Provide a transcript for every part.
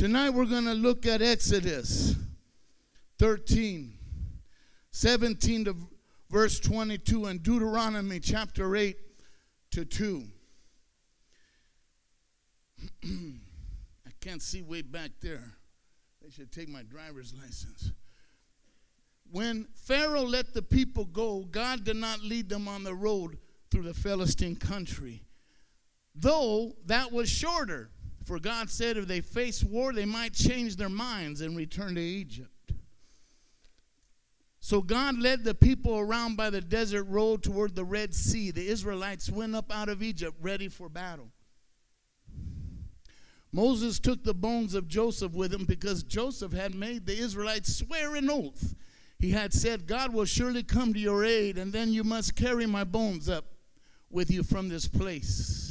Tonight we're going to look at Exodus 13, 17 to verse 22, and Deuteronomy chapter 8 to 2. I can't see way back there. They should take my driver's license. When Pharaoh let the people go, God did not lead them on the road through the Philistine country. Though that was shorter, for God said if they face war, they might change their minds and return to Egypt. So God led the people around by the desert road toward the Red Sea. The Israelites went up out of Egypt ready for battle. Moses took the bones of Joseph with him because Joseph had made the Israelites swear an oath. He had said, God will surely come to your aid, and then you must carry my bones up with you from this place.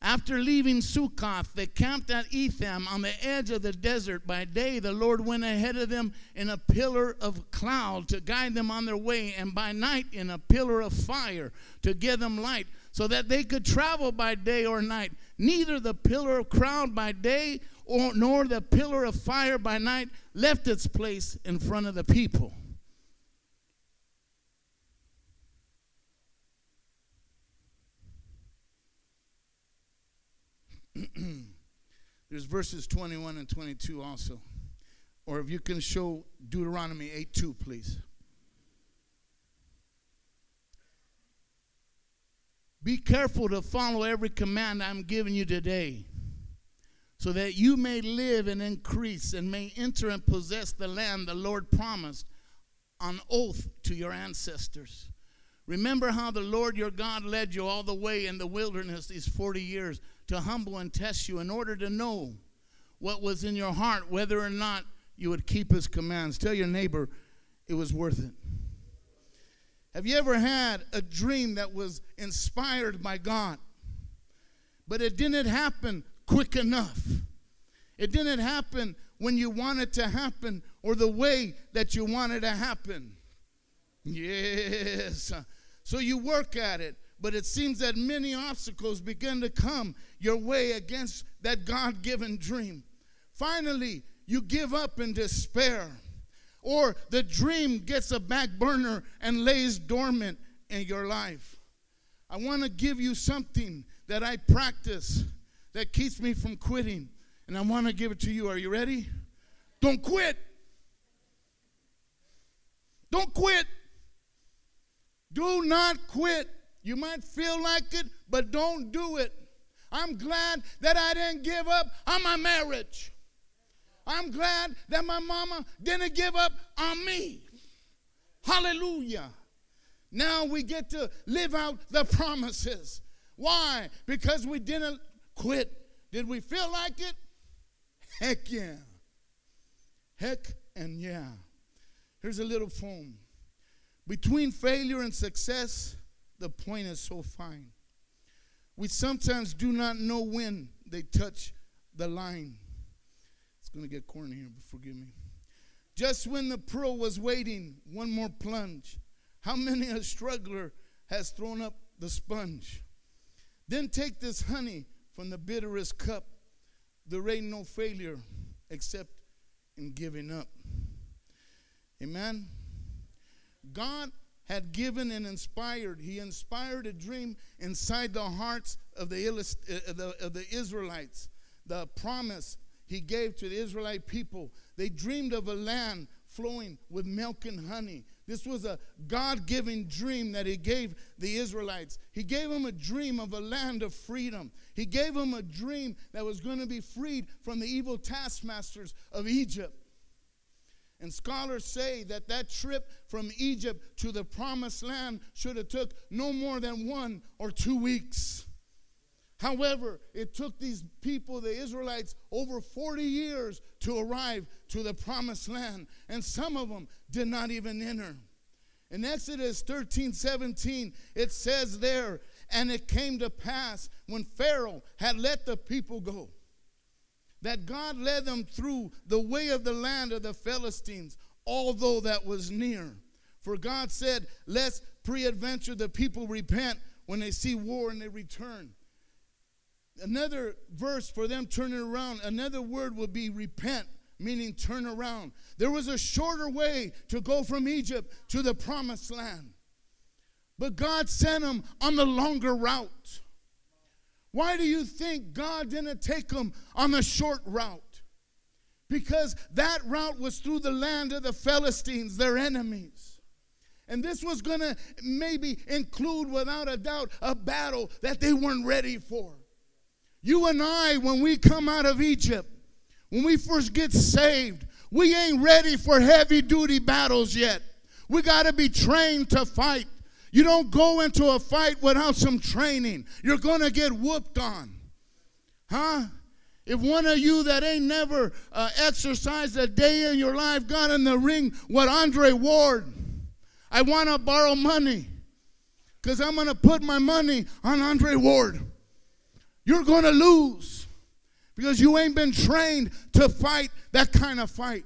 After leaving Sukkoth, they camped at Etham on the edge of the desert. By day, the Lord went ahead of them in a pillar of cloud to guide them on their way, and by night, in a pillar of fire to give them light, so that they could travel by day or night. Neither the pillar of cloud by day or, nor the pillar of fire by night left its place in front of the people. There's verses 21 and 22 also. Or if you can show Deuteronomy 8 2, please. Be careful to follow every command I'm giving you today, so that you may live and increase and may enter and possess the land the Lord promised on oath to your ancestors. Remember how the Lord your God led you all the way in the wilderness these 40 years to humble and test you in order to know what was in your heart, whether or not you would keep his commands. Tell your neighbor it was worth it. Have you ever had a dream that was inspired by God, but it didn't happen quick enough? It didn't happen when you wanted to happen or the way that you wanted to happen. Yes. So you work at it, but it seems that many obstacles begin to come your way against that God given dream. Finally, you give up in despair, or the dream gets a back burner and lays dormant in your life. I want to give you something that I practice that keeps me from quitting, and I want to give it to you. Are you ready? Don't quit. Don't quit. Do not quit. You might feel like it, but don't do it. I'm glad that I didn't give up on my marriage. I'm glad that my mama didn't give up on me. Hallelujah. Now we get to live out the promises. Why? Because we didn't quit. Did we feel like it? Heck yeah. Heck and yeah. Here's a little poem. Between failure and success, the point is so fine. We sometimes do not know when they touch the line. It's going to get corny here, but forgive me. Just when the pearl was waiting, one more plunge. How many a struggler has thrown up the sponge? Then take this honey from the bitterest cup. There ain't no failure except in giving up. Amen. God had given and inspired. He inspired a dream inside the hearts of the, uh, of the Israelites. The promise he gave to the Israelite people. They dreamed of a land flowing with milk and honey. This was a God given dream that He gave the Israelites. He gave them a dream of a land of freedom. He gave them a dream that was going to be freed from the evil taskmasters of Egypt. And scholars say that that trip from Egypt to the promised land should have took no more than one or two weeks. However, it took these people, the Israelites, over 40 years to arrive to the promised land, and some of them did not even enter. In Exodus 13 17, it says there, and it came to pass when Pharaoh had let the people go that God led them through the way of the land of the Philistines, although that was near. For God said, Lest pre-adventure the people repent when they see war and they return. another verse for them turning around, another word would be repent, meaning turn around. There was a shorter way to go from Egypt to the promised land. But God sent them on the longer route. Why do you think God didn't take them on the short route? Because that route was through the land of the Philistines, their enemies. And this was going to maybe include, without a doubt, a battle that they weren't ready for. You and I, when we come out of Egypt, when we first get saved, we ain't ready for heavy duty battles yet. We got to be trained to fight. You don't go into a fight without some training. You're going to get whooped on. Huh? If one of you that ain't never uh, exercised a day in your life got in the ring with Andre Ward, I want to borrow money because I'm going to put my money on Andre Ward. You're going to lose because you ain't been trained to fight that kind of fight.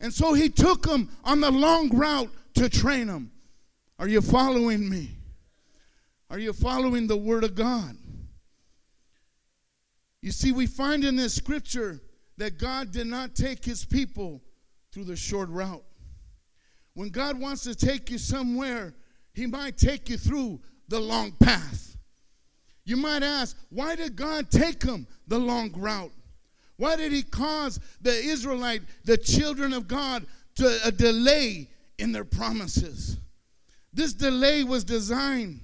And so he took him on the long route to train them. Are you following me? Are you following the Word of God? You see, we find in this scripture that God did not take his people through the short route. When God wants to take you somewhere, he might take you through the long path. You might ask, why did God take them the long route? Why did he cause the Israelite, the children of God, to a delay in their promises? This delay was designed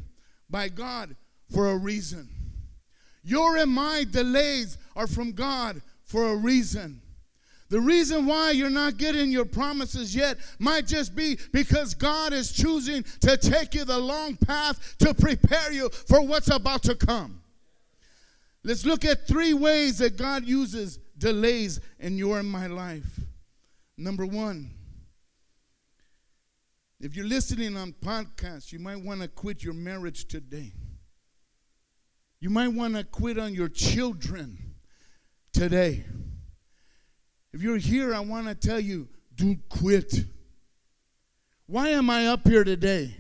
by God for a reason. Your and my delays are from God for a reason. The reason why you're not getting your promises yet might just be because God is choosing to take you the long path to prepare you for what's about to come. Let's look at three ways that God uses delays in your and my life. Number one, if you're listening on podcasts, you might want to quit your marriage today. You might want to quit on your children today. If you're here, I want to tell you don't quit. Why am I up here today?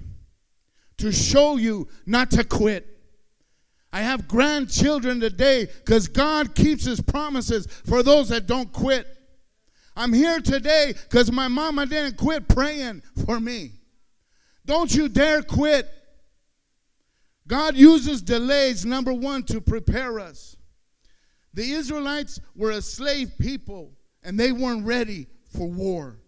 To show you not to quit. I have grandchildren today because God keeps his promises for those that don't quit. I'm here today because my mama didn't quit praying for me. Don't you dare quit. God uses delays, number one, to prepare us. The Israelites were a slave people and they weren't ready for war.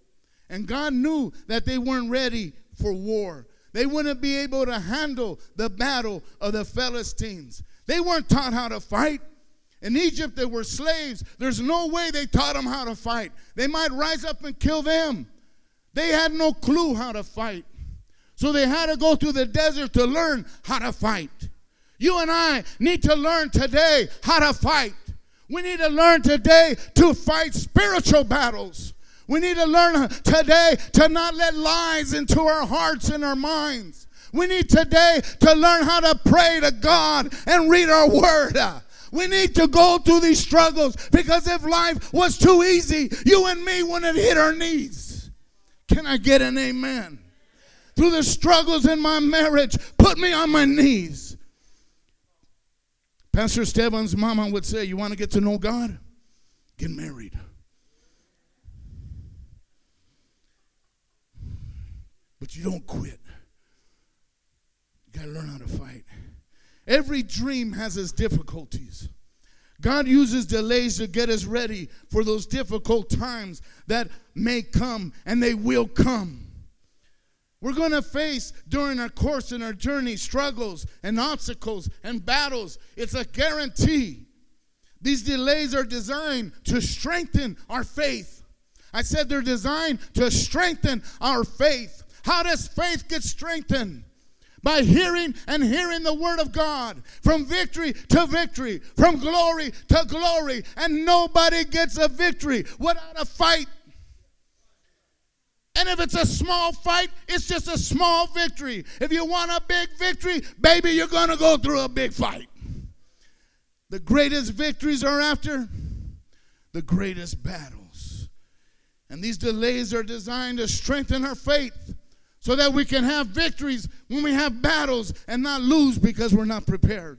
And God knew that they weren't ready for war. They wouldn't be able to handle the battle of the Philistines. They weren't taught how to fight. In Egypt, they were slaves. There's no way they taught them how to fight. They might rise up and kill them. They had no clue how to fight. So they had to go through the desert to learn how to fight. You and I need to learn today how to fight. We need to learn today to fight spiritual battles. We need to learn today to not let lies into our hearts and our minds. We need today to learn how to pray to God and read our word. We need to go through these struggles because if life was too easy, you and me wouldn't hit our knees. Can I get an amen? Through the struggles in my marriage, put me on my knees. Pastor Stevan's mama would say, You want to get to know God? Get married. But you don't quit. You got to learn how to fight. Every dream has its difficulties. God uses delays to get us ready for those difficult times that may come and they will come. We're going to face during our course and our journey struggles and obstacles and battles. It's a guarantee. These delays are designed to strengthen our faith. I said they're designed to strengthen our faith. How does faith get strengthened? By hearing and hearing the word of God from victory to victory, from glory to glory. And nobody gets a victory without a fight. And if it's a small fight, it's just a small victory. If you want a big victory, baby, you're going to go through a big fight. The greatest victories are after the greatest battles. And these delays are designed to strengthen our faith so that we can have victories when we have battles and not lose because we're not prepared.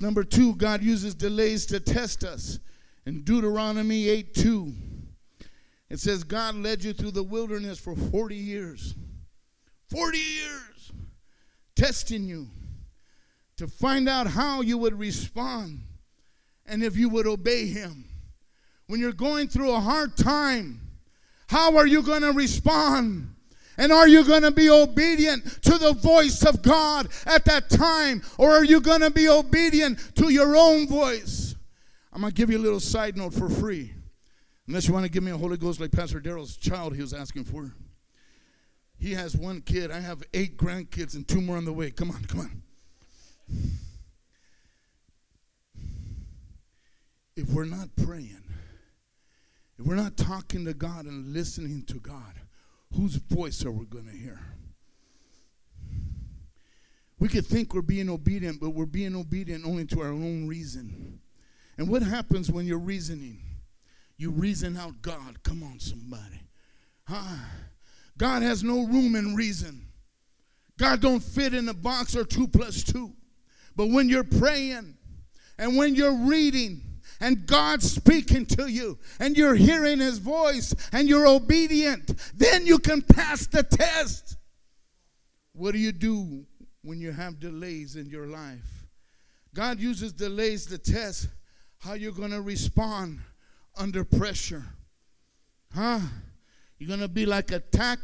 Number two, God uses delays to test us. In Deuteronomy 8 2, it says, God led you through the wilderness for 40 years. 40 years testing you to find out how you would respond and if you would obey Him. When you're going through a hard time, how are you going to respond? And are you going to be obedient to the voice of God at that time? Or are you going to be obedient to your own voice? I'm going to give you a little side note for free. Unless you want to give me a Holy Ghost like Pastor Daryl's child he was asking for. He has one kid. I have eight grandkids and two more on the way. Come on, come on. If we're not praying, if we're not talking to God and listening to God, whose voice are we going to hear? We could think we're being obedient, but we're being obedient only to our own reason. And what happens when you're reasoning? You reason out God. Come on, somebody. Huh? God has no room in reason. God don't fit in a box or two plus two. But when you're praying and when you're reading and God's speaking to you and you're hearing his voice and you're obedient, then you can pass the test. What do you do when you have delays in your life? God uses delays to test how you're going to respond under pressure. Huh? You're going to be like a tack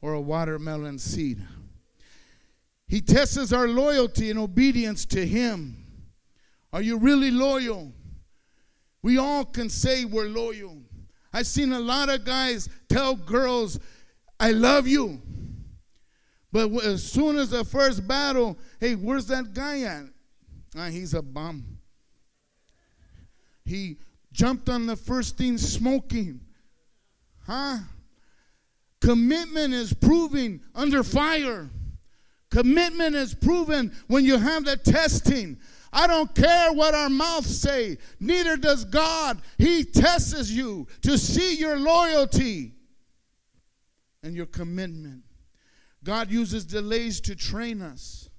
or a watermelon seed. He tests our loyalty and obedience to Him. Are you really loyal? We all can say we're loyal. I've seen a lot of guys tell girls, I love you. But as soon as the first battle, hey, where's that guy at? Ah, he's a bum. He jumped on the first thing smoking. Huh? Commitment is proving under fire. Commitment is proven when you have the testing. I don't care what our mouths say, neither does God. He tests you to see your loyalty and your commitment. God uses delays to train us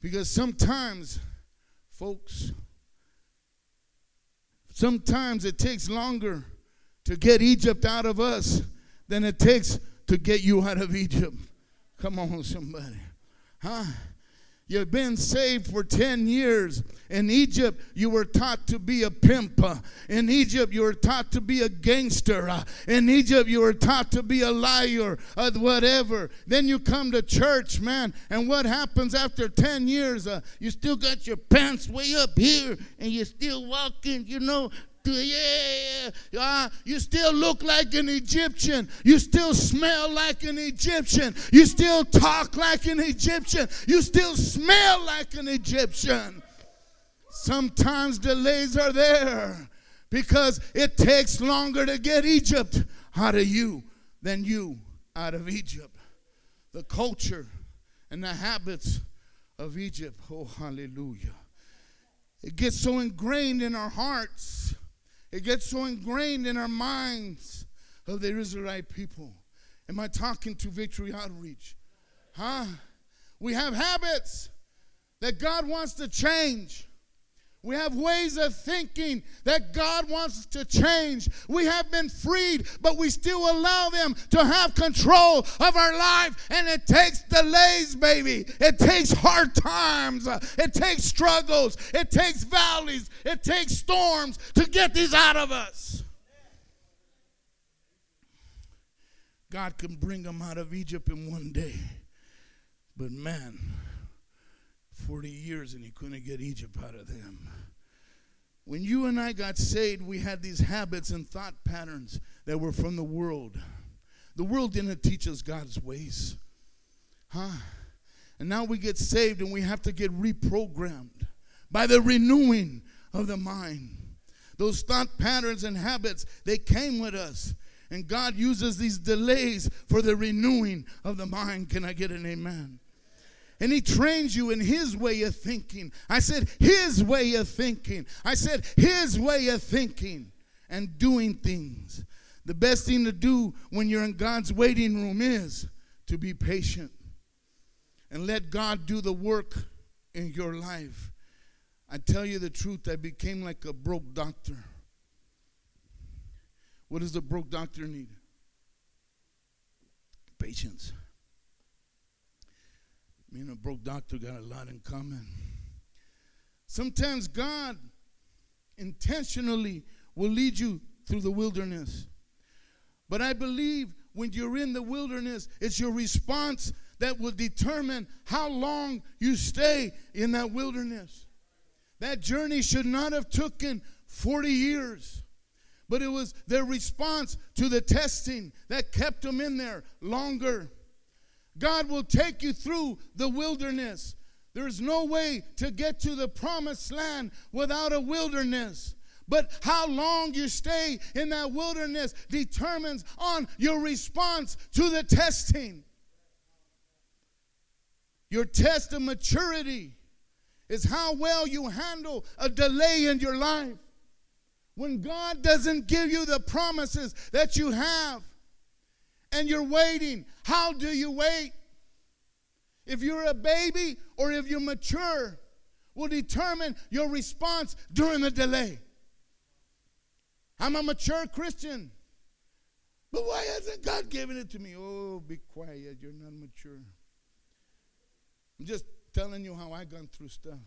because sometimes, folks, sometimes it takes longer to get Egypt out of us than it takes to get you out of Egypt. Come on, somebody. Huh? You've been saved for 10 years. In Egypt, you were taught to be a pimp. In Egypt, you were taught to be a gangster. In Egypt, you were taught to be a liar, uh, whatever. Then you come to church, man, and what happens after 10 years? Uh, you still got your pants way up here, and you're still walking, you know, yeah, yeah. Uh, you still look like an Egyptian. You still smell like an Egyptian. You still talk like an Egyptian. You still smell like an Egyptian. Sometimes delays are there because it takes longer to get Egypt out of you than you out of Egypt. The culture and the habits of Egypt. Oh, hallelujah. It gets so ingrained in our hearts it gets so ingrained in our minds of the Israelite people. Am I talking to Victory Outreach? Huh? We have habits that God wants to change. We have ways of thinking that God wants to change. We have been freed, but we still allow them to have control of our life. And it takes delays, baby. It takes hard times. It takes struggles. It takes valleys. It takes storms to get these out of us. God can bring them out of Egypt in one day. But man, 40 years and he couldn't get Egypt out of them. When you and I got saved, we had these habits and thought patterns that were from the world. The world didn't teach us God's ways. Huh? And now we get saved and we have to get reprogrammed by the renewing of the mind. Those thought patterns and habits, they came with us. And God uses these delays for the renewing of the mind. Can I get an amen? And he trains you in his way of thinking. I said, his way of thinking. I said, his way of thinking and doing things. The best thing to do when you're in God's waiting room is to be patient and let God do the work in your life. I tell you the truth, I became like a broke doctor. What does a broke doctor need? Patience. Me and a broke doctor got a lot in common. Sometimes God intentionally will lead you through the wilderness. But I believe when you're in the wilderness, it's your response that will determine how long you stay in that wilderness. That journey should not have taken 40 years, but it was their response to the testing that kept them in there longer. God will take you through the wilderness. There's no way to get to the promised land without a wilderness. But how long you stay in that wilderness determines on your response to the testing. Your test of maturity is how well you handle a delay in your life. When God doesn't give you the promises that you have and you're waiting, how do you wait? If you're a baby or if you're mature, will determine your response during the delay. I'm a mature Christian. But why hasn't God given it to me? Oh, be quiet. You're not mature. I'm just telling you how I gone through stuff.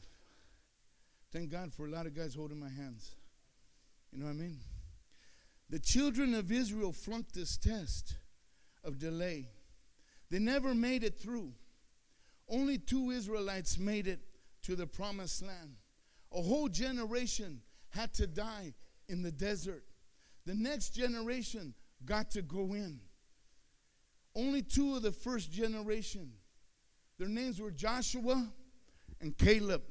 Thank God for a lot of guys holding my hands. You know what I mean? The children of Israel flunked this test of delay. They never made it through. Only two Israelites made it to the promised land. A whole generation had to die in the desert. The next generation got to go in. Only two of the first generation their names were Joshua and Caleb.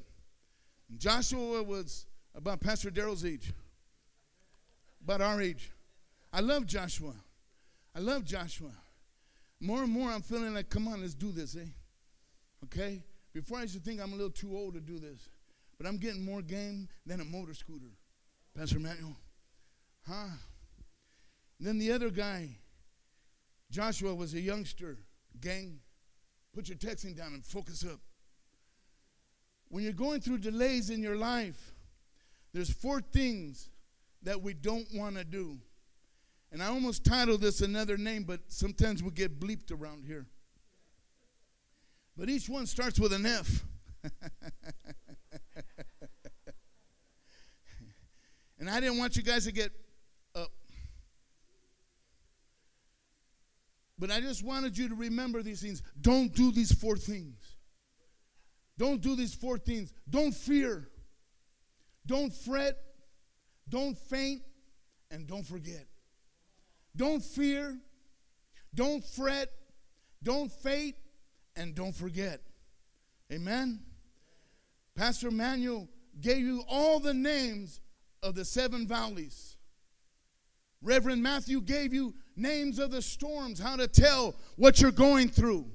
Joshua was about Pastor Daryl's age, about our age. I love Joshua. I love Joshua. More and more, I'm feeling like, come on, let's do this, eh? Okay? Before I used to think I'm a little too old to do this, but I'm getting more game than a motor scooter, Pastor Manuel. Huh? And then the other guy, Joshua, was a youngster, gang. Put your texting down and focus up. When you're going through delays in your life, there's four things that we don't want to do. And I almost titled this another name, but sometimes we get bleeped around here. But each one starts with an F. and I didn't want you guys to get up. But I just wanted you to remember these things. Don't do these four things. Don't do these four things. Don't fear. Don't fret. Don't faint. And don't forget. Don't fear. Don't fret. Don't faint. And don't forget. Amen. Pastor Manuel gave you all the names of the seven valleys. Reverend Matthew gave you names of the storms, how to tell what you're going through.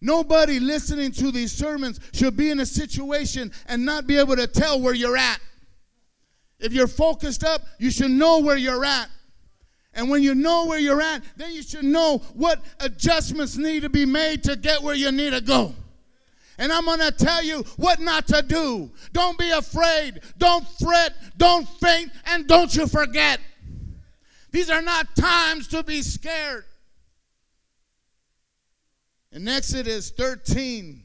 Nobody listening to these sermons should be in a situation and not be able to tell where you're at. If you're focused up, you should know where you're at. And when you know where you're at, then you should know what adjustments need to be made to get where you need to go. And I'm going to tell you what not to do. Don't be afraid. Don't fret. Don't faint. And don't you forget. These are not times to be scared. In Exodus 13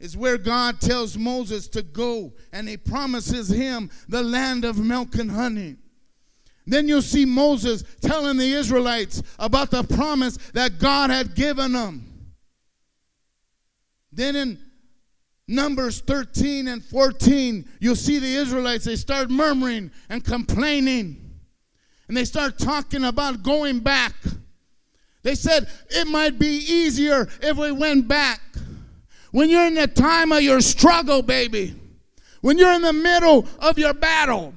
is where God tells Moses to go and he promises him the land of milk and honey. Then you'll see Moses telling the Israelites about the promise that God had given them. Then in Numbers 13 and 14, you'll see the Israelites, they start murmuring and complaining and they start talking about going back. They said it might be easier if we went back. When you're in the time of your struggle, baby, when you're in the middle of your battle,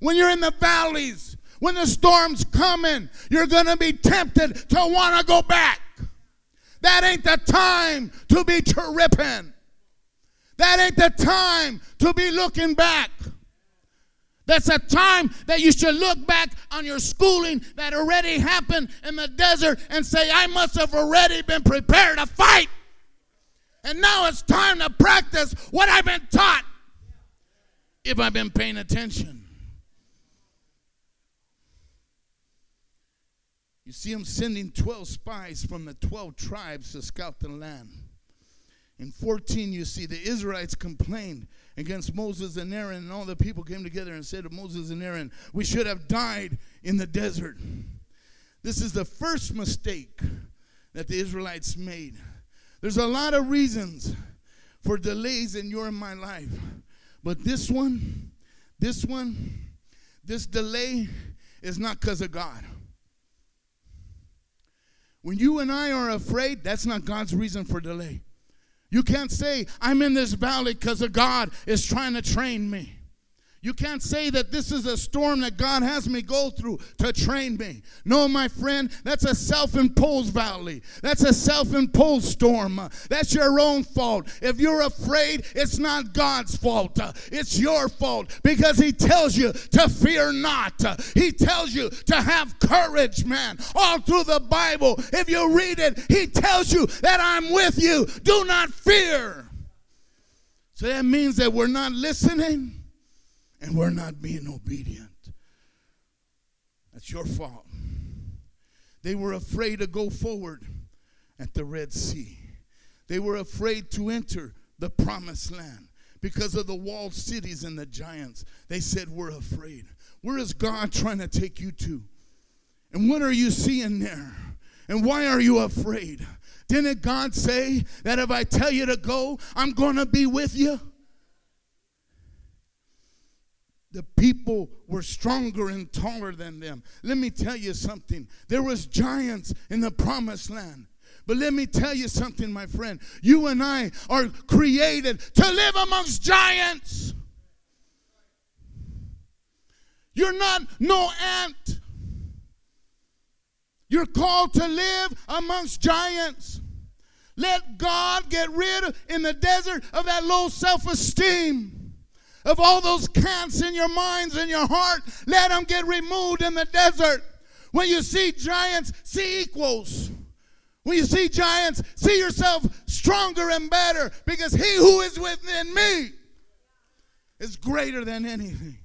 when you're in the valleys, when the storm's coming, you're going to be tempted to want to go back. That ain't the time to be tripping. That ain't the time to be looking back. That's a time that you should look back on your schooling that already happened in the desert and say, I must have already been prepared to fight. And now it's time to practice what I've been taught. if I've been paying attention. You see him sending 12 spies from the 12 tribes to scout the land. In 14, you see the Israelites complained against Moses and Aaron, and all the people came together and said to Moses and Aaron, We should have died in the desert. This is the first mistake that the Israelites made. There's a lot of reasons for delays in your and my life, but this one, this one, this delay is not because of God. When you and I are afraid, that's not God's reason for delay. You can't say, I'm in this valley because God is trying to train me. You can't say that this is a storm that God has me go through to train me. No, my friend, that's a self imposed valley. That's a self imposed storm. That's your own fault. If you're afraid, it's not God's fault. It's your fault because He tells you to fear not. He tells you to have courage, man. All through the Bible, if you read it, He tells you that I'm with you. Do not fear. So that means that we're not listening and we're not being obedient. That's your fault. They were afraid to go forward at the Red Sea. They were afraid to enter the promised land because of the walled cities and the giants. They said, We're afraid. Where is God trying to take you to? And what are you seeing there? And why are you afraid? Didn't God say that if I tell you to go, I'm going to be with you? The people were stronger and taller than them. Let me tell you something. There was giants in the promised land. But let me tell you something, my friend. You and I are created to live amongst giants. You're not no ant. You're called to live amongst giants. Let God get rid of, in the desert of that low self esteem of all those cants in your minds and your heart, let them get removed in the desert. When you see giants, see equals. When you see giants, see yourself stronger and better because he who is within me is greater than anything.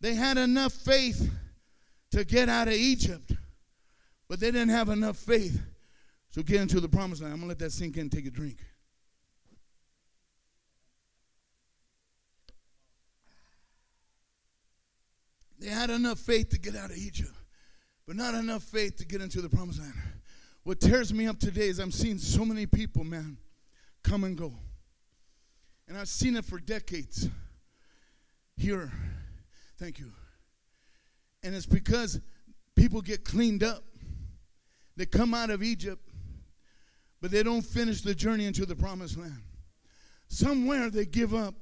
They had enough faith to get out of Egypt, but they didn't have enough faith to get into the promised land. I'm going to let that sink in take a drink. They had enough faith to get out of Egypt, but not enough faith to get into the promised land. What tears me up today is I'm seeing so many people, man, come and go. And I've seen it for decades. Here, thank you. And it's because people get cleaned up. They come out of Egypt, but they don't finish the journey into the promised land. Somewhere they give up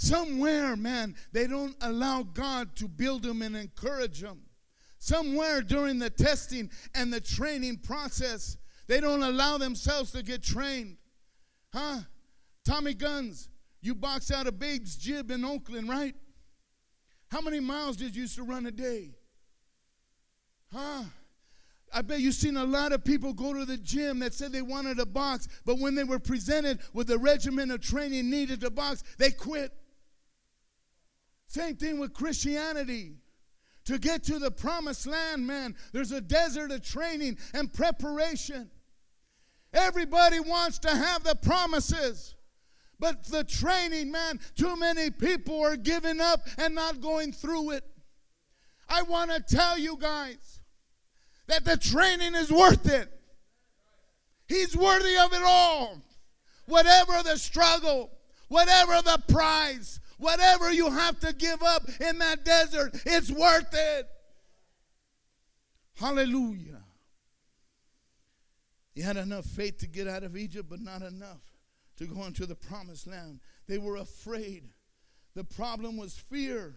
Somewhere, man, they don't allow God to build them and encourage them. Somewhere during the testing and the training process, they don't allow themselves to get trained. Huh? Tommy Guns, you box out a babe's jib in Oakland, right? How many miles did you used to run a day? Huh? I bet you've seen a lot of people go to the gym that said they wanted a box, but when they were presented with the regimen of training needed to box, they quit. Same thing with Christianity. To get to the promised land, man, there's a desert of training and preparation. Everybody wants to have the promises. But the training, man, too many people are giving up and not going through it. I want to tell you guys that the training is worth it. He's worthy of it all. Whatever the struggle, whatever the prize, Whatever you have to give up in that desert, it's worth it. Hallelujah. He had enough faith to get out of Egypt, but not enough to go into the promised land. They were afraid. The problem was fear,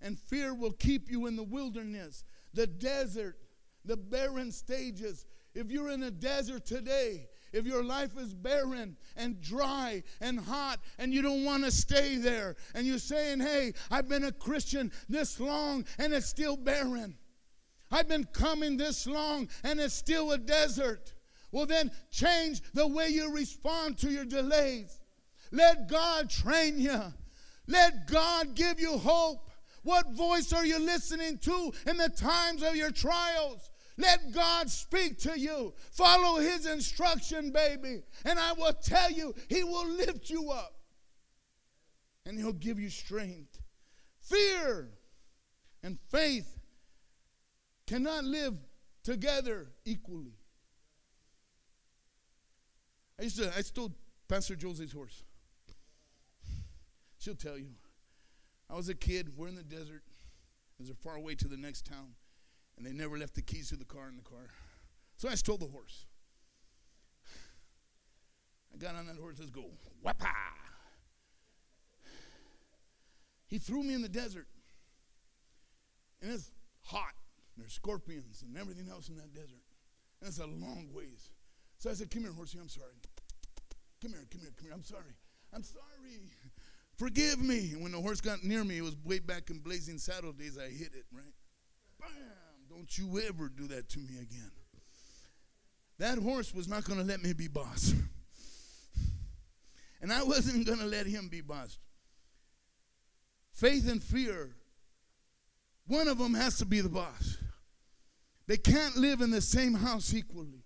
and fear will keep you in the wilderness, the desert, the barren stages. If you're in a desert today, if your life is barren and dry and hot and you don't want to stay there, and you're saying, Hey, I've been a Christian this long and it's still barren. I've been coming this long and it's still a desert. Well, then change the way you respond to your delays. Let God train you. Let God give you hope. What voice are you listening to in the times of your trials? Let God speak to you. Follow His instruction, baby. And I will tell you, He will lift you up and He'll give you strength. Fear and faith cannot live together equally. I used to, I stole Pastor Josie's horse. She'll tell you. I was a kid, we're in the desert. There's a far away to the next town and they never left the keys to the car in the car. So I stole the horse. I got on that horse, let's go. Whapa! He threw me in the desert. And it's hot. There's scorpions and everything else in that desert. And it's a long ways. So I said, Come here, horsey, I'm sorry. Come here, come here, come here. I'm sorry. I'm sorry. Forgive me. And when the horse got near me, it was way back in Blazing Saddle days, I hit it, right? Bam! Don't you ever do that to me again. That horse was not going to let me be boss. and I wasn't going to let him be boss. Faith and fear, one of them has to be the boss. They can't live in the same house equally.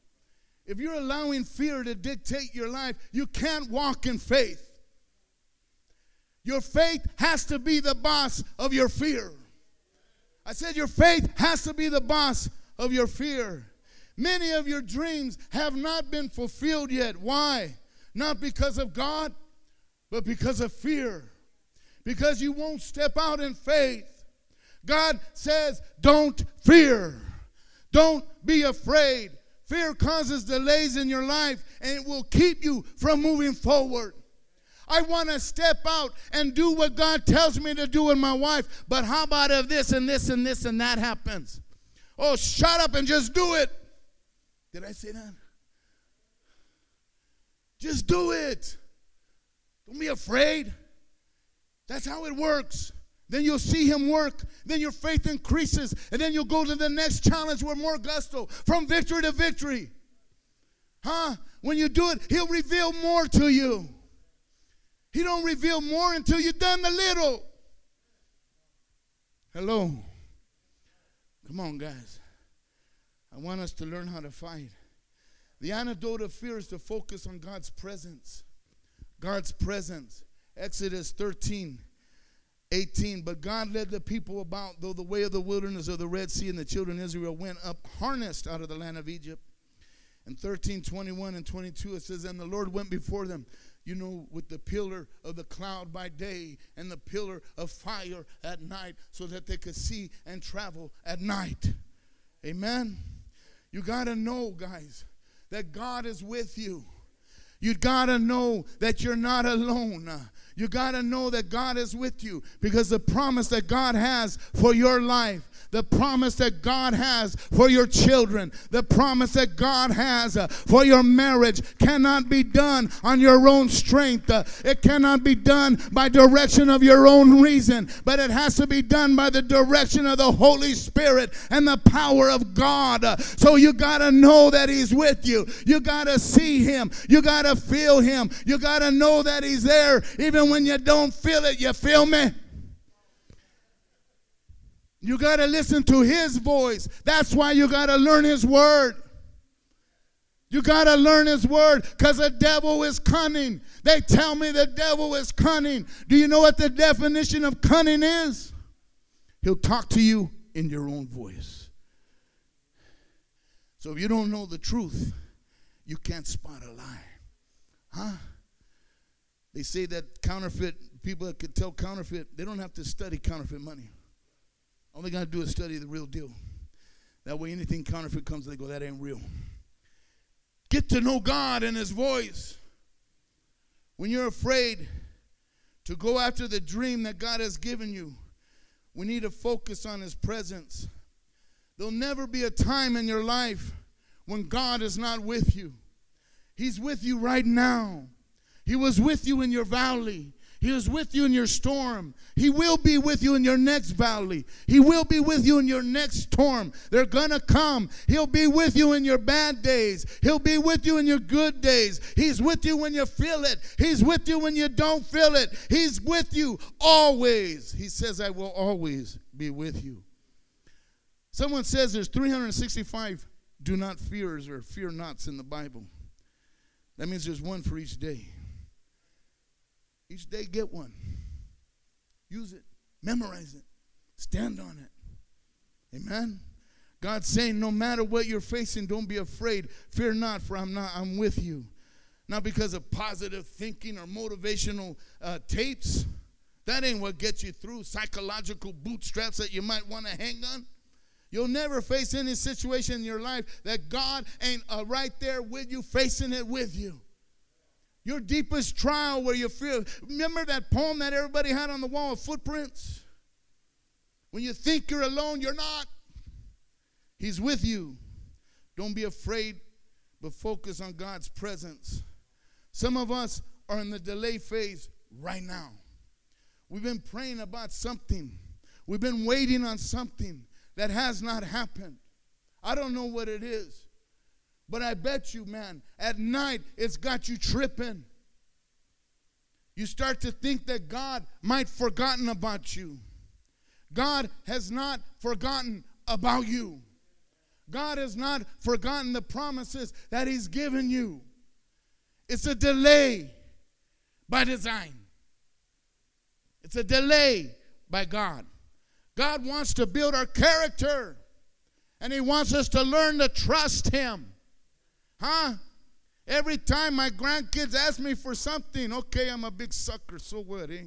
If you're allowing fear to dictate your life, you can't walk in faith. Your faith has to be the boss of your fear. I said your faith has to be the boss of your fear. Many of your dreams have not been fulfilled yet. Why? Not because of God, but because of fear. Because you won't step out in faith. God says, don't fear. Don't be afraid. Fear causes delays in your life and it will keep you from moving forward. I want to step out and do what God tells me to do with my wife. But how about if this and this and this and that happens? Oh, shut up and just do it. Did I say that? Just do it. Don't be afraid. That's how it works. Then you'll see him work. Then your faith increases. And then you'll go to the next challenge with more gusto from victory to victory. Huh? When you do it, he'll reveal more to you. He don't reveal more until you've done the little. Hello. Come on, guys. I want us to learn how to fight. The antidote of fear is to focus on God's presence. God's presence. Exodus 13, 18. But God led the people about, though the way of the wilderness of the Red Sea, and the children of Israel went up harnessed out of the land of Egypt. In 13, 21 and 22, it says, And the Lord went before them you know, with the pillar of the cloud by day and the pillar of fire at night so that they could see and travel at night. Amen. You got to know, guys, that God is with you. You got to know that you're not alone. You got to know that God is with you because the promise that God has for your life the promise that God has for your children, the promise that God has uh, for your marriage cannot be done on your own strength. Uh, it cannot be done by direction of your own reason, but it has to be done by the direction of the Holy Spirit and the power of God. Uh, so you got to know that He's with you. You got to see Him. You got to feel Him. You got to know that He's there even when you don't feel it. You feel me? You got to listen to his voice. That's why you got to learn his word. You got to learn his word because the devil is cunning. They tell me the devil is cunning. Do you know what the definition of cunning is? He'll talk to you in your own voice. So if you don't know the truth, you can't spot a lie. Huh? They say that counterfeit, people that could tell counterfeit, they don't have to study counterfeit money. All they got to do is study the real deal. That way, anything counterfeit comes, they go, that ain't real. Get to know God and His voice. When you're afraid to go after the dream that God has given you, we need to focus on His presence. There'll never be a time in your life when God is not with you. He's with you right now. He was with you in your valley. He is with you in your storm. He will be with you in your next valley. He will be with you in your next storm. They're going to come. He'll be with you in your bad days. He'll be with you in your good days. He's with you when you feel it. He's with you when you don't feel it. He's with you always. He says, I will always be with you. Someone says there's 365 do not fears or fear nots in the Bible. That means there's one for each day. Each day, get one. Use it, memorize it, stand on it. Amen. God's saying, no matter what you're facing, don't be afraid. Fear not, for I'm not. I'm with you. Not because of positive thinking or motivational uh, tapes. That ain't what gets you through psychological bootstraps that you might want to hang on. You'll never face any situation in your life that God ain't uh, right there with you, facing it with you. Your deepest trial where you feel, remember that poem that everybody had on the wall of footprints? When you think you're alone, you're not. He's with you. Don't be afraid, but focus on God's presence. Some of us are in the delay phase right now. We've been praying about something, we've been waiting on something that has not happened. I don't know what it is. But I bet you, man, at night it's got you tripping. You start to think that God might forgotten about you. God has not forgotten about you. God has not forgotten the promises that He's given you. It's a delay by design. It's a delay by God. God wants to build our character, and He wants us to learn to trust Him. Huh? Every time my grandkids ask me for something, okay, I'm a big sucker, so what, eh?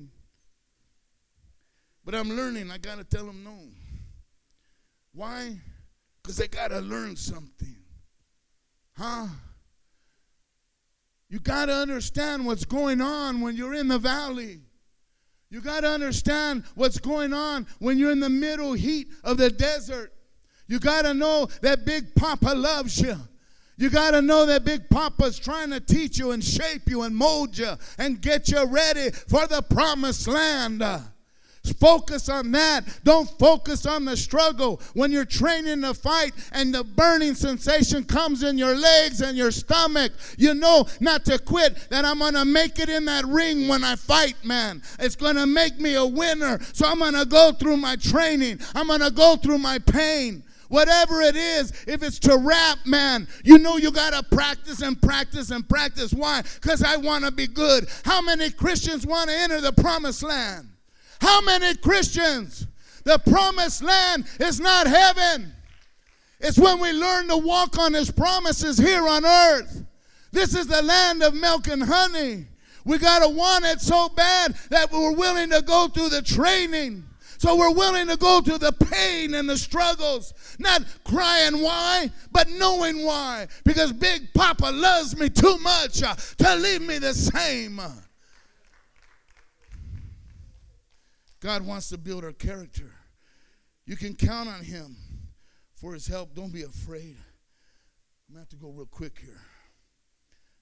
But I'm learning, I gotta tell them no. Why? Because they gotta learn something. Huh? You gotta understand what's going on when you're in the valley. You gotta understand what's going on when you're in the middle heat of the desert. You gotta know that Big Papa loves you. You got to know that Big Papa's trying to teach you and shape you and mold you and get you ready for the promised land. Focus on that. Don't focus on the struggle. When you're training to fight and the burning sensation comes in your legs and your stomach, you know not to quit, that I'm going to make it in that ring when I fight, man. It's going to make me a winner. So I'm going to go through my training, I'm going to go through my pain. Whatever it is, if it's to rap, man, you know you got to practice and practice and practice. Why? Because I want to be good. How many Christians want to enter the promised land? How many Christians? The promised land is not heaven. It's when we learn to walk on his promises here on earth. This is the land of milk and honey. We got to want it so bad that we're willing to go through the training. So we're willing to go through the pain and the struggles, not crying why, but knowing why. Because Big Papa loves me too much uh, to leave me the same. God wants to build our character. You can count on Him for His help. Don't be afraid. I'm going to have to go real quick here.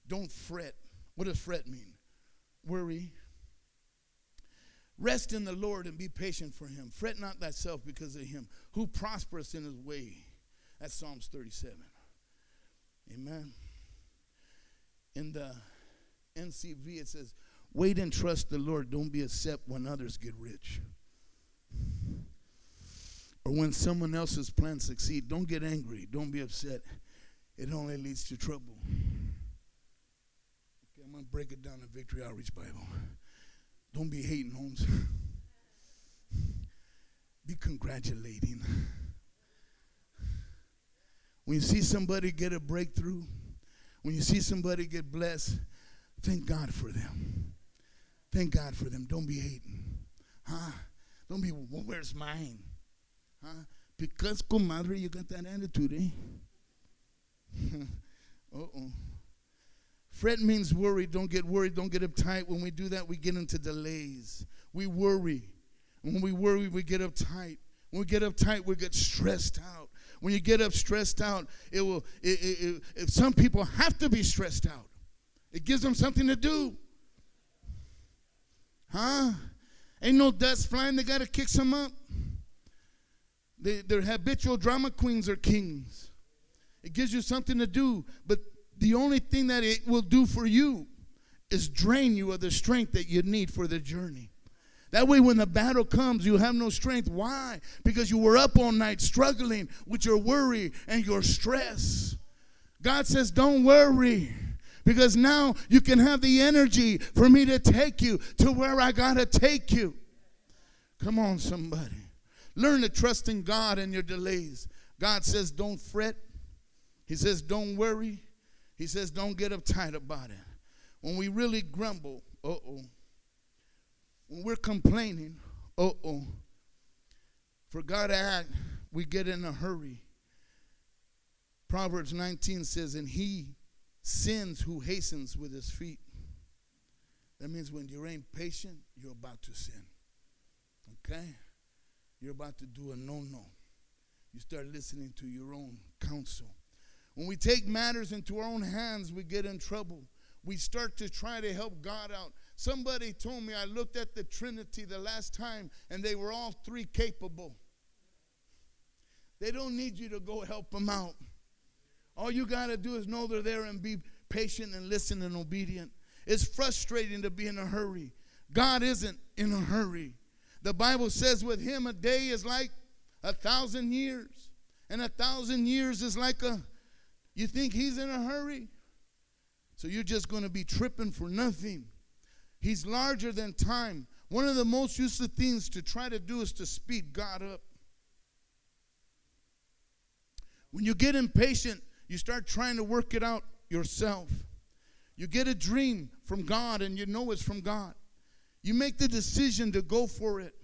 Don't fret. What does fret mean? Worry Rest in the Lord and be patient for him. Fret not thyself because of him who prospereth in his way. That's Psalms 37. Amen. In the NCV, it says, Wait and trust the Lord. Don't be upset when others get rich. Or when someone else's plans succeed. Don't get angry. Don't be upset. It only leads to trouble. Okay, I'm going to break it down in Victory Outreach Bible. Don't be hating, Holmes. be congratulating. When you see somebody get a breakthrough, when you see somebody get blessed, thank God for them. Thank God for them. Don't be hating. Huh? Don't be, well, where's mine? Huh? Because, comadre, you got that attitude, eh? uh oh. Fret means worry. Don't get worried. Don't get uptight. When we do that, we get into delays. We worry. And When we worry, we get uptight. When we get uptight, we get stressed out. When you get up stressed out, it will. It, it, it, some people have to be stressed out. It gives them something to do. Huh? Ain't no dust flying. They got to kick some up. They, they're habitual drama queens or kings. It gives you something to do, but the only thing that it will do for you is drain you of the strength that you need for the journey. That way, when the battle comes, you have no strength. Why? Because you were up all night struggling with your worry and your stress. God says, Don't worry because now you can have the energy for me to take you to where I got to take you. Come on, somebody. Learn to trust in God in your delays. God says, don't fret. He says, don't worry. He says, don't get uptight about it. When we really grumble, uh oh. When we're complaining, uh oh. For God to act, we get in a hurry. Proverbs 19 says, and he sins who hastens with his feet. That means when you ain't patient, you're about to sin. Okay? You're about to do a no no. You start listening to your own counsel. When we take matters into our own hands, we get in trouble. We start to try to help God out. Somebody told me I looked at the Trinity the last time and they were all three capable. They don't need you to go help them out. All you got to do is know they're there and be patient and listen and obedient. It's frustrating to be in a hurry. God isn't in a hurry. The Bible says with him a day is like a thousand years, and a thousand years is like a. You think he's in a hurry? So you're just going to be tripping for nothing. He's larger than time. One of the most useful things to try to do is to speed God up. When you get impatient, you start trying to work it out yourself. You get a dream from God and you know it's from God. You make the decision to go for it.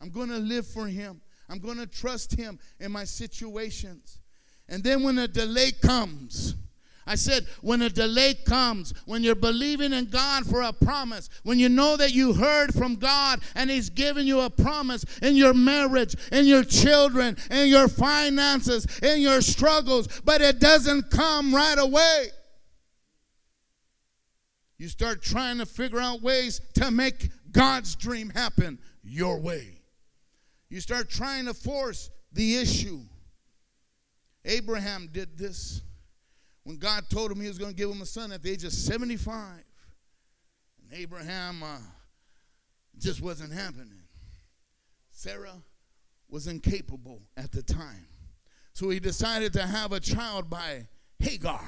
I'm going to live for Him. I'm going to trust Him in my situations. And then when a delay comes, I said, when a delay comes, when you're believing in God for a promise, when you know that you heard from God and He's given you a promise in your marriage, in your children, in your finances, in your struggles, but it doesn't come right away. You start trying to figure out ways to make God's dream happen your way. You start trying to force the issue. Abraham did this when God told him he was going to give him a son at the age of 75. And Abraham uh, just wasn't happening. Sarah was incapable at the time. So he decided to have a child by Hagar,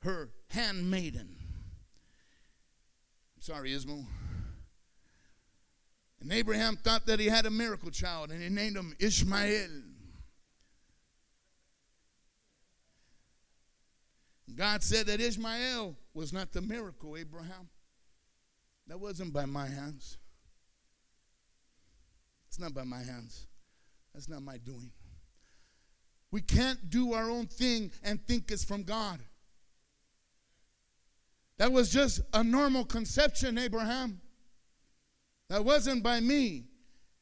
her handmaiden. I'm sorry, Ismo. And Abraham thought that he had a miracle child, and he named him Ishmael. God said that Ishmael was not the miracle, Abraham. That wasn't by my hands. It's not by my hands. That's not my doing. We can't do our own thing and think it's from God. That was just a normal conception, Abraham. That wasn't by me.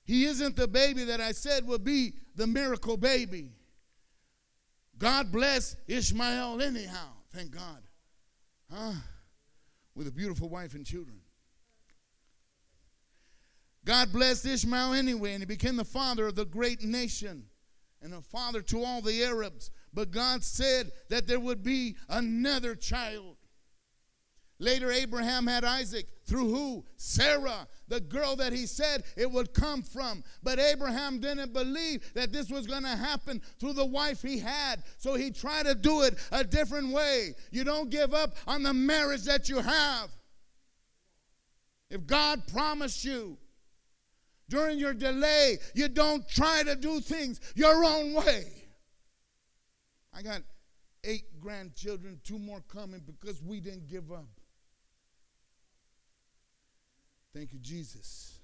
He isn't the baby that I said would be the miracle baby. God bless Ishmael anyhow. Thank God. Huh? With a beautiful wife and children. God blessed Ishmael anyway, and he became the father of the great nation and a father to all the Arabs. But God said that there would be another child. Later, Abraham had Isaac. Through who? Sarah, the girl that he said it would come from. But Abraham didn't believe that this was going to happen through the wife he had. So he tried to do it a different way. You don't give up on the marriage that you have. If God promised you during your delay, you don't try to do things your own way. I got eight grandchildren, two more coming because we didn't give up. Thank you, Jesus.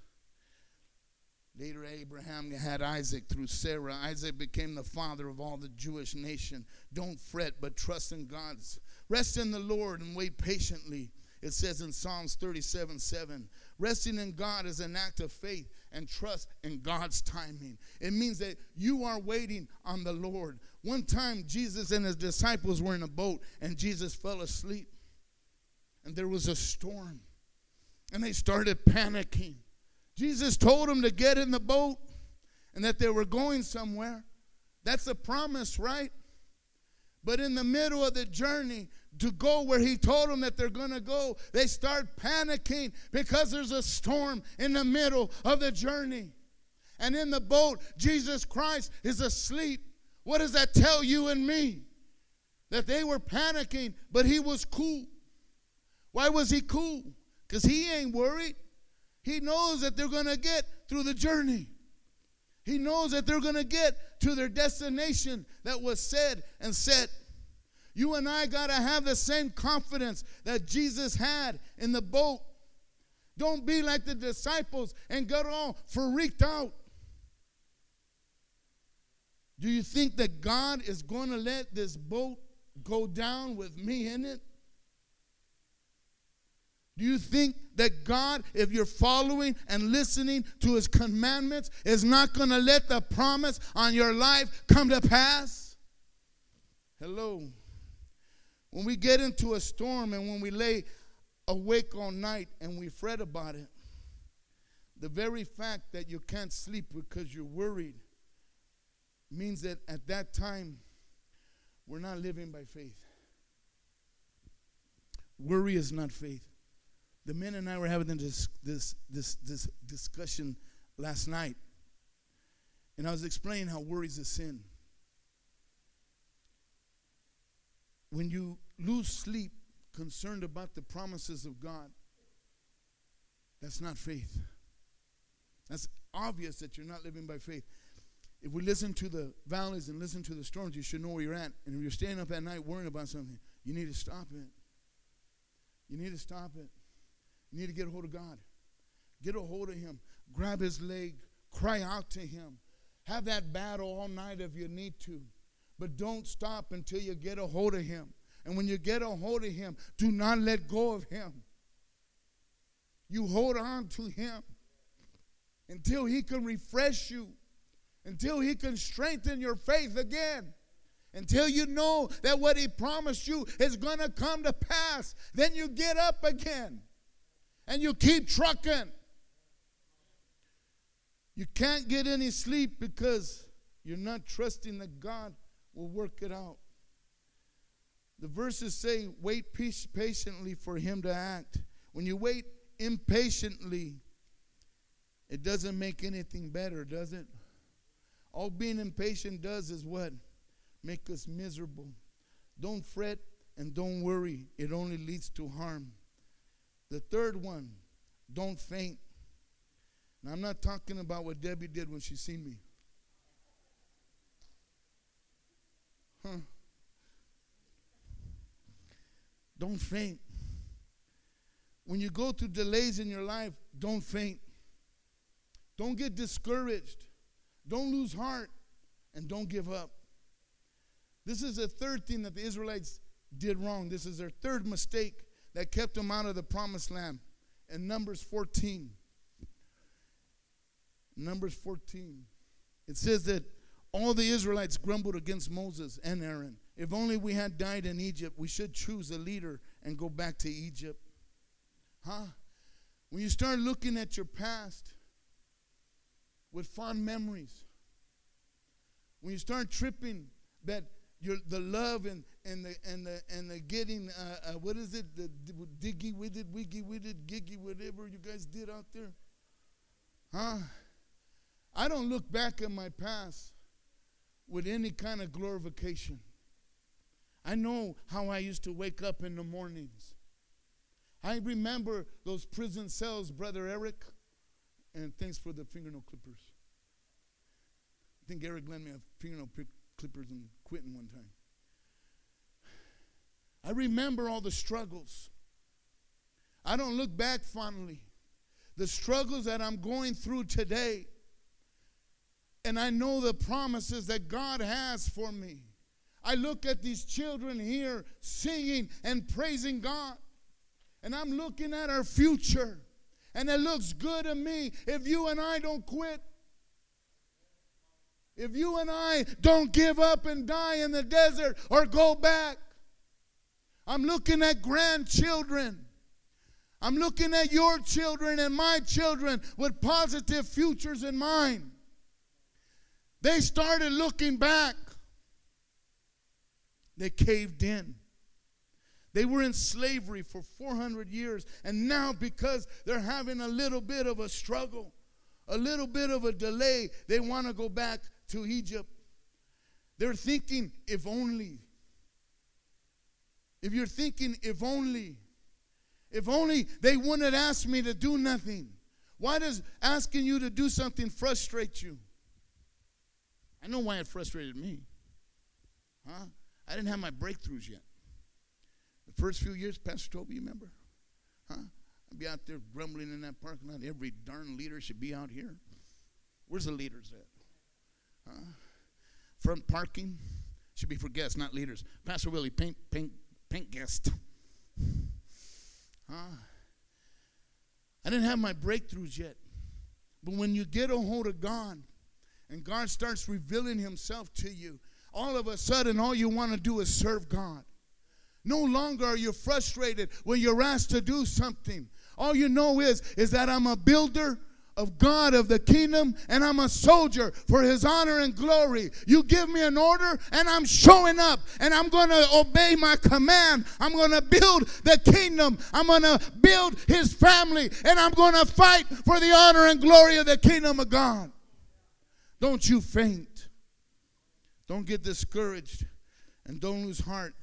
Later, Abraham had Isaac through Sarah. Isaac became the father of all the Jewish nation. Don't fret, but trust in God's. Rest in the Lord and wait patiently. It says in Psalms 37 7. Resting in God is an act of faith and trust in God's timing. It means that you are waiting on the Lord. One time, Jesus and his disciples were in a boat, and Jesus fell asleep, and there was a storm. And they started panicking. Jesus told them to get in the boat and that they were going somewhere. That's a promise, right? But in the middle of the journey, to go where he told them that they're going to go, they start panicking because there's a storm in the middle of the journey. And in the boat, Jesus Christ is asleep. What does that tell you and me? That they were panicking, but he was cool. Why was he cool? Because he ain't worried. He knows that they're going to get through the journey. He knows that they're going to get to their destination that was said and set. You and I got to have the same confidence that Jesus had in the boat. Don't be like the disciples and get all freaked out. Do you think that God is going to let this boat go down with me in it? Do you think that God, if you're following and listening to his commandments, is not going to let the promise on your life come to pass? Hello. When we get into a storm and when we lay awake all night and we fret about it, the very fact that you can't sleep because you're worried means that at that time we're not living by faith. Worry is not faith. The men and I were having this, this, this, this discussion last night. And I was explaining how worry is a sin. When you lose sleep concerned about the promises of God, that's not faith. That's obvious that you're not living by faith. If we listen to the valleys and listen to the storms, you should know where you're at. And if you're staying up at night worrying about something, you need to stop it. You need to stop it. You need to get a hold of God. Get a hold of Him. Grab His leg. Cry out to Him. Have that battle all night if you need to. But don't stop until you get a hold of Him. And when you get a hold of Him, do not let go of Him. You hold on to Him until He can refresh you, until He can strengthen your faith again until you know that what he promised you is going to come to pass. Then you get up again and you keep trucking. You can't get any sleep because you're not trusting that God will work it out. The verses say, wait patiently for him to act. When you wait impatiently, it doesn't make anything better, does it? All being impatient does is what? Make us miserable. Don't fret and don't worry. It only leads to harm. The third one, don't faint. Now, I'm not talking about what Debbie did when she seen me. Huh. Don't faint. When you go through delays in your life, don't faint. Don't get discouraged. Don't lose heart. And don't give up. This is the third thing that the Israelites did wrong. This is their third mistake that kept them out of the promised land. In Numbers 14, Numbers 14, it says that all the Israelites grumbled against Moses and Aaron. If only we had died in Egypt, we should choose a leader and go back to Egypt. Huh? When you start looking at your past with fond memories, when you start tripping that your, the love and, and the and the and the getting uh, uh, what is it? The diggy with it wiggy with it giggy whatever you guys did out there? Huh? I don't look back at my past with any kind of glorification. I know how i used to wake up in the mornings. I remember those prison cells brother eric and thanks for the fingernail clippers. I think eric lent me a fingernail clippers and Quentin one time. I remember all the struggles. I don't look back fondly. The struggles that I'm going through today. And I know the promises that God has for me. I look at these children here singing and praising God. And I'm looking at our future. And it looks good to me if you and I don't quit. If you and I don't give up and die in the desert or go back, I'm looking at grandchildren. I'm looking at your children and my children with positive futures in mind. They started looking back. They caved in. They were in slavery for 400 years, and now because they're having a little bit of a struggle, a little bit of a delay, they want to go back to Egypt. They're thinking, if only. If you're thinking, if only, if only they wouldn't ask me to do nothing. Why does asking you to do something frustrate you? I know why it frustrated me. Huh? I didn't have my breakthroughs yet. The first few years, Pastor Toby, you remember? Huh? I'd be out there grumbling in that parking lot. Every darn leader should be out here. Where's the leaders at? Huh? Front parking should be for guests, not leaders. Pastor Willie, paint, paint, paint guest. Huh? I didn't have my breakthroughs yet. But when you get a hold of God and God starts revealing Himself to you, all of a sudden, all you want to do is serve God. No longer are you frustrated when you're asked to do something. All you know is, is that I'm a builder of God of the kingdom and I'm a soldier for his honor and glory. You give me an order and I'm showing up and I'm going to obey my command. I'm going to build the kingdom. I'm going to build his family and I'm going to fight for the honor and glory of the kingdom of God. Don't you faint. Don't get discouraged and don't lose heart.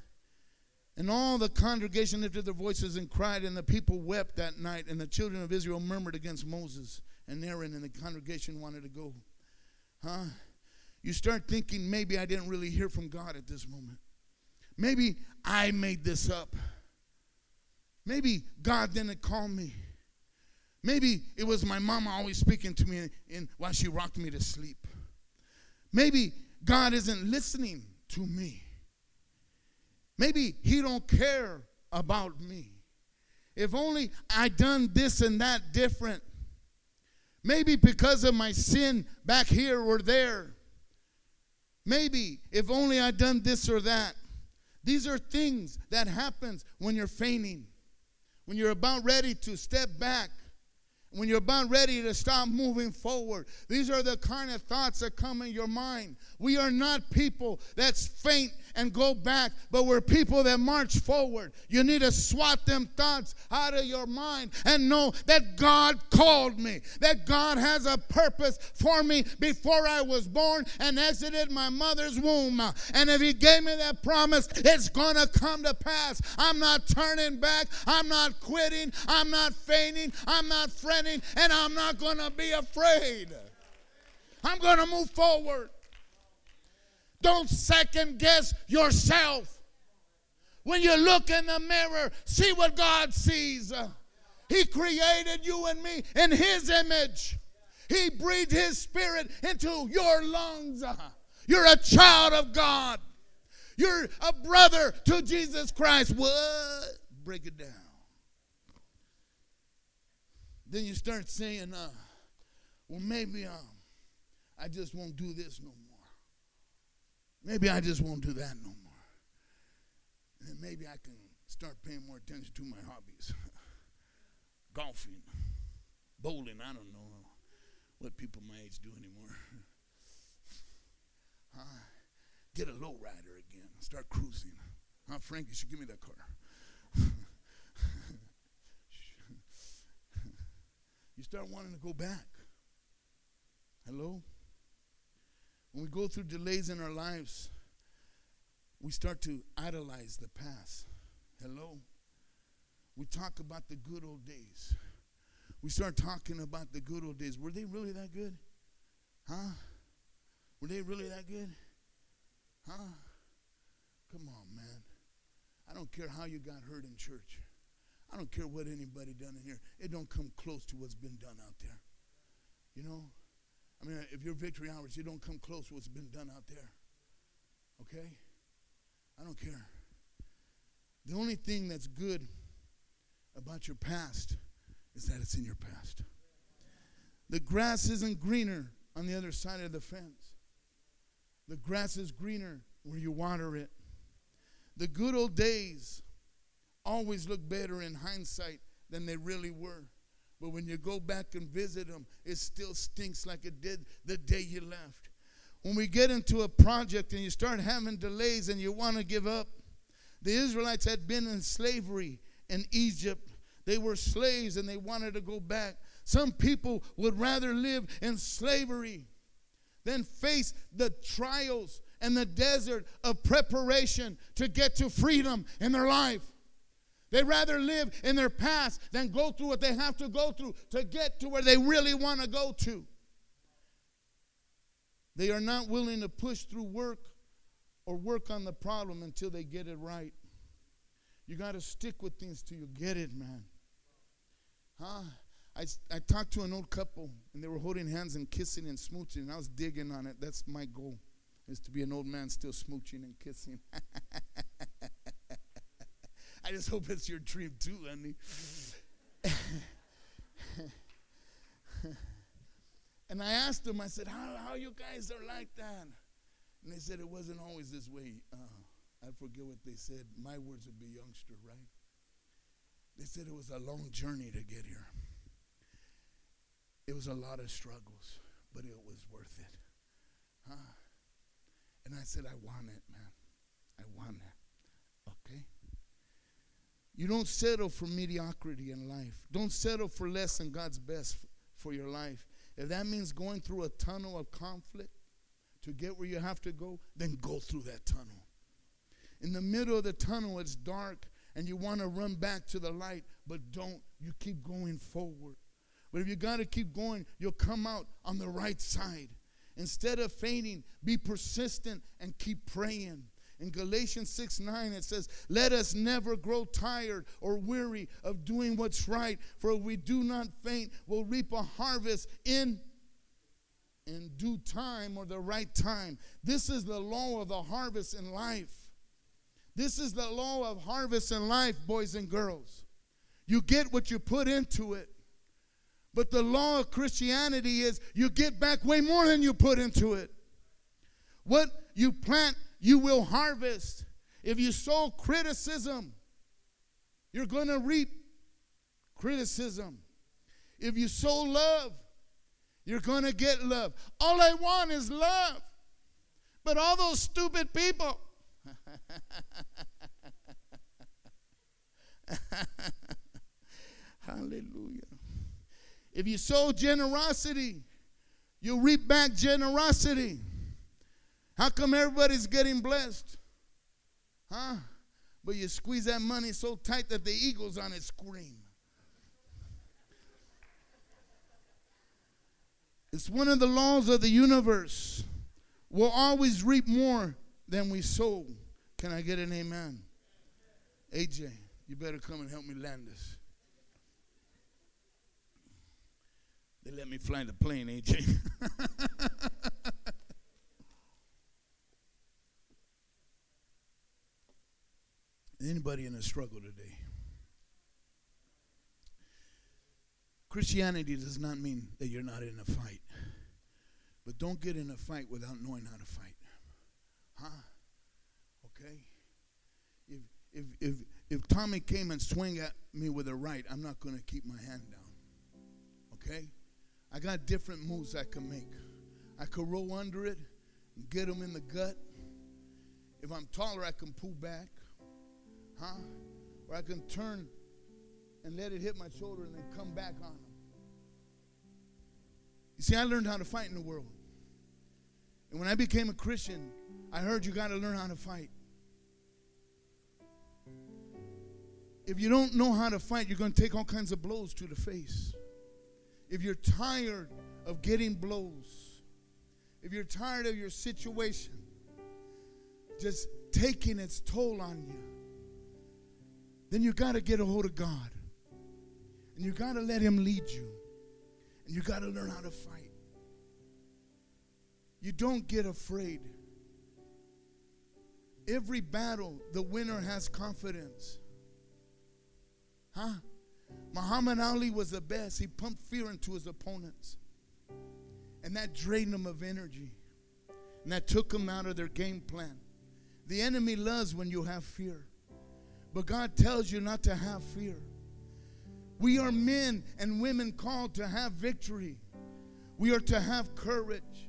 And all the congregation lifted their voices and cried, and the people wept that night, and the children of Israel murmured against Moses and Aaron, and the congregation wanted to go. Huh? You start thinking, maybe I didn't really hear from God at this moment. Maybe I made this up. Maybe God didn't call me. Maybe it was my mama always speaking to me in, in, while she rocked me to sleep. Maybe God isn't listening to me. Maybe he don't care about me. If only I done this and that different. Maybe because of my sin back here or there. Maybe if only I'd done this or that. These are things that happens when you're fainting. When you're about ready to step back when you're about ready to stop moving forward. These are the kind of thoughts that come in your mind. We are not people that's faint and go back, but we're people that march forward. You need to swat them thoughts out of your mind and know that God called me, that God has a purpose for me before I was born and exited my mother's womb. And if He gave me that promise, it's going to come to pass. I'm not turning back, I'm not quitting, I'm not fainting, I'm not fretting, and I'm not going to be afraid. I'm going to move forward. Don't second guess yourself. When you look in the mirror, see what God sees. He created you and me in His image. He breathed His Spirit into your lungs. You're a child of God. You're a brother to Jesus Christ. What? Break it down. Then you start saying, uh, well, maybe um, I just won't do this no more. Maybe I just won't do that no more. And maybe I can start paying more attention to my hobbies golfing, bowling. I don't know what people my age do anymore. Get a low rider again. Start cruising. Huh, Frank? You should give me that car. you start wanting to go back. Hello? When we go through delays in our lives, we start to idolize the past. Hello? We talk about the good old days. We start talking about the good old days. Were they really that good? Huh? Were they really that good? Huh? Come on, man. I don't care how you got hurt in church. I don't care what anybody done in here. It don't come close to what's been done out there. You know? I mean, if you're victory hours, you don't come close to what's been done out there. Okay? I don't care. The only thing that's good about your past is that it's in your past. The grass isn't greener on the other side of the fence. The grass is greener where you water it. The good old days always look better in hindsight than they really were. But when you go back and visit them, it still stinks like it did the day you left. When we get into a project and you start having delays and you want to give up, the Israelites had been in slavery in Egypt. They were slaves and they wanted to go back. Some people would rather live in slavery than face the trials and the desert of preparation to get to freedom in their life. They'd rather live in their past than go through what they have to go through to get to where they really want to go to. They are not willing to push through work or work on the problem until they get it right. You got to stick with things till you get it, man. Huh? I, I talked to an old couple and they were holding hands and kissing and smooching, and I was digging on it. That's my goal, is to be an old man still smooching and kissing. I just hope it's your dream too, honey. and I asked them, I said, how, how you guys are like that? And they said it wasn't always this way. Uh, I forget what they said. My words would be youngster, right? They said it was a long journey to get here. It was a lot of struggles, but it was worth it. Huh? And I said, I want it, man. I want it. You don't settle for mediocrity in life. Don't settle for less than God's best for your life. If that means going through a tunnel of conflict to get where you have to go, then go through that tunnel. In the middle of the tunnel, it's dark and you want to run back to the light, but don't. You keep going forward. But if you got to keep going, you'll come out on the right side. Instead of fainting, be persistent and keep praying. In Galatians 6 9, it says, Let us never grow tired or weary of doing what's right, for if we do not faint, we'll reap a harvest in in due time or the right time. This is the law of the harvest in life. This is the law of harvest in life, boys and girls. You get what you put into it. But the law of Christianity is you get back way more than you put into it. What you plant, you will harvest. If you sow criticism, you're going to reap criticism. If you sow love, you're going to get love. All I want is love. But all those stupid people, Hallelujah. If you sow generosity, you'll reap back generosity. How come everybody's getting blessed? Huh? But you squeeze that money so tight that the eagles on it scream. It's one of the laws of the universe. We'll always reap more than we sow. Can I get an amen? AJ, you better come and help me land this. They let me fly the plane, AJ. Anybody in a struggle today? Christianity does not mean that you're not in a fight. But don't get in a fight without knowing how to fight. Huh? Okay? If if if if Tommy came and swung at me with a right, I'm not going to keep my hand down. Okay? I got different moves I can make. I could roll under it and get him in the gut. If I'm taller, I can pull back. Huh? Or I can turn and let it hit my shoulder and then come back on them. You see, I learned how to fight in the world. And when I became a Christian, I heard you got to learn how to fight. If you don't know how to fight, you're going to take all kinds of blows to the face if you're tired of getting blows, if you're tired of your situation just taking its toll on you, then you got to get a hold of God. And you got to let Him lead you. And you got to learn how to fight. You don't get afraid. Every battle, the winner has confidence. Huh? Muhammad Ali was the best. He pumped fear into his opponents. And that drained them of energy. And that took them out of their game plan. The enemy loves when you have fear. But God tells you not to have fear. We are men and women called to have victory. We are to have courage.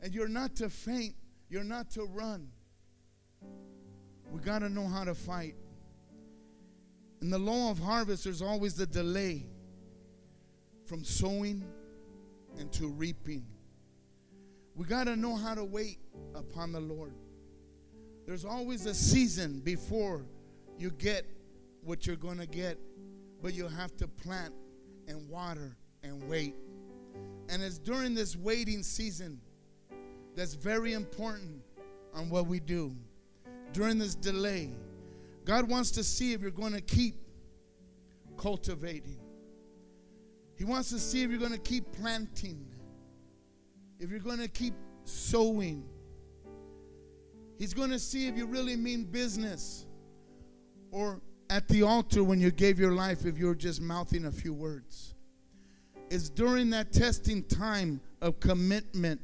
And you're not to faint, you're not to run. We got to know how to fight. In the law of harvest, there's always the delay from sowing and to reaping. We got to know how to wait upon the Lord. There's always a season before you get what you're going to get, but you have to plant and water and wait. And it's during this waiting season that's very important on what we do. During this delay, God wants to see if you're going to keep cultivating. He wants to see if you're going to keep planting, if you're going to keep sowing. He's going to see if you really mean business or at the altar when you gave your life if you're just mouthing a few words. It's during that testing time of commitment.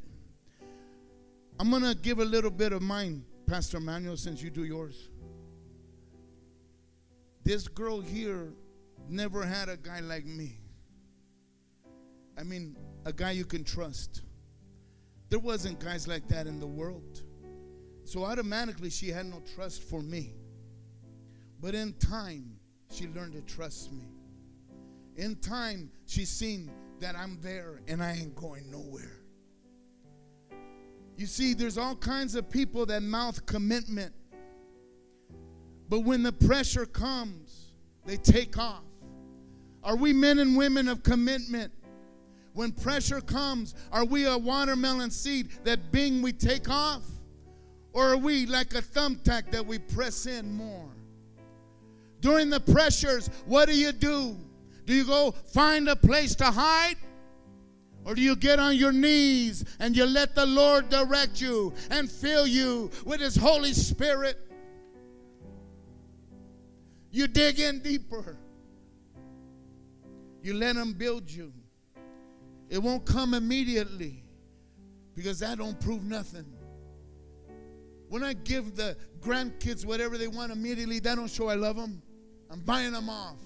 I'm going to give a little bit of mine, Pastor Manuel, since you do yours. This girl here never had a guy like me. I mean, a guy you can trust. There wasn't guys like that in the world. So automatically she had no trust for me. But in time, she learned to trust me. In time, she seen that I'm there and I ain't going nowhere. You see, there's all kinds of people that mouth commitment. But when the pressure comes, they take off. Are we men and women of commitment? When pressure comes, are we a watermelon seed that bing we take off? Or are we like a thumbtack that we press in more? During the pressures, what do you do? Do you go find a place to hide? Or do you get on your knees and you let the Lord direct you and fill you with His Holy Spirit? You dig in deeper. You let Him build you. It won't come immediately because that don't prove nothing. When I give the grandkids whatever they want immediately, that don't show I love them. I'm buying them off.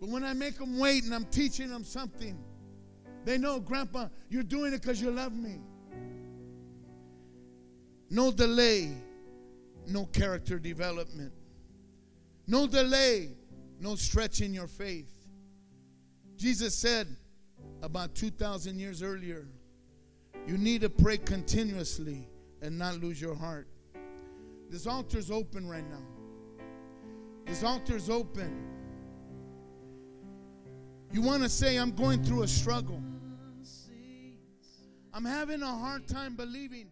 But when I make them wait and I'm teaching them something, they know, Grandpa, you're doing it because you love me. No delay, no character development. No delay, no stretching your faith. Jesus said about 2,000 years earlier, you need to pray continuously and not lose your heart. This altar is open right now. This altar is open. You want to say, I'm going through a struggle. I'm having a hard time believing.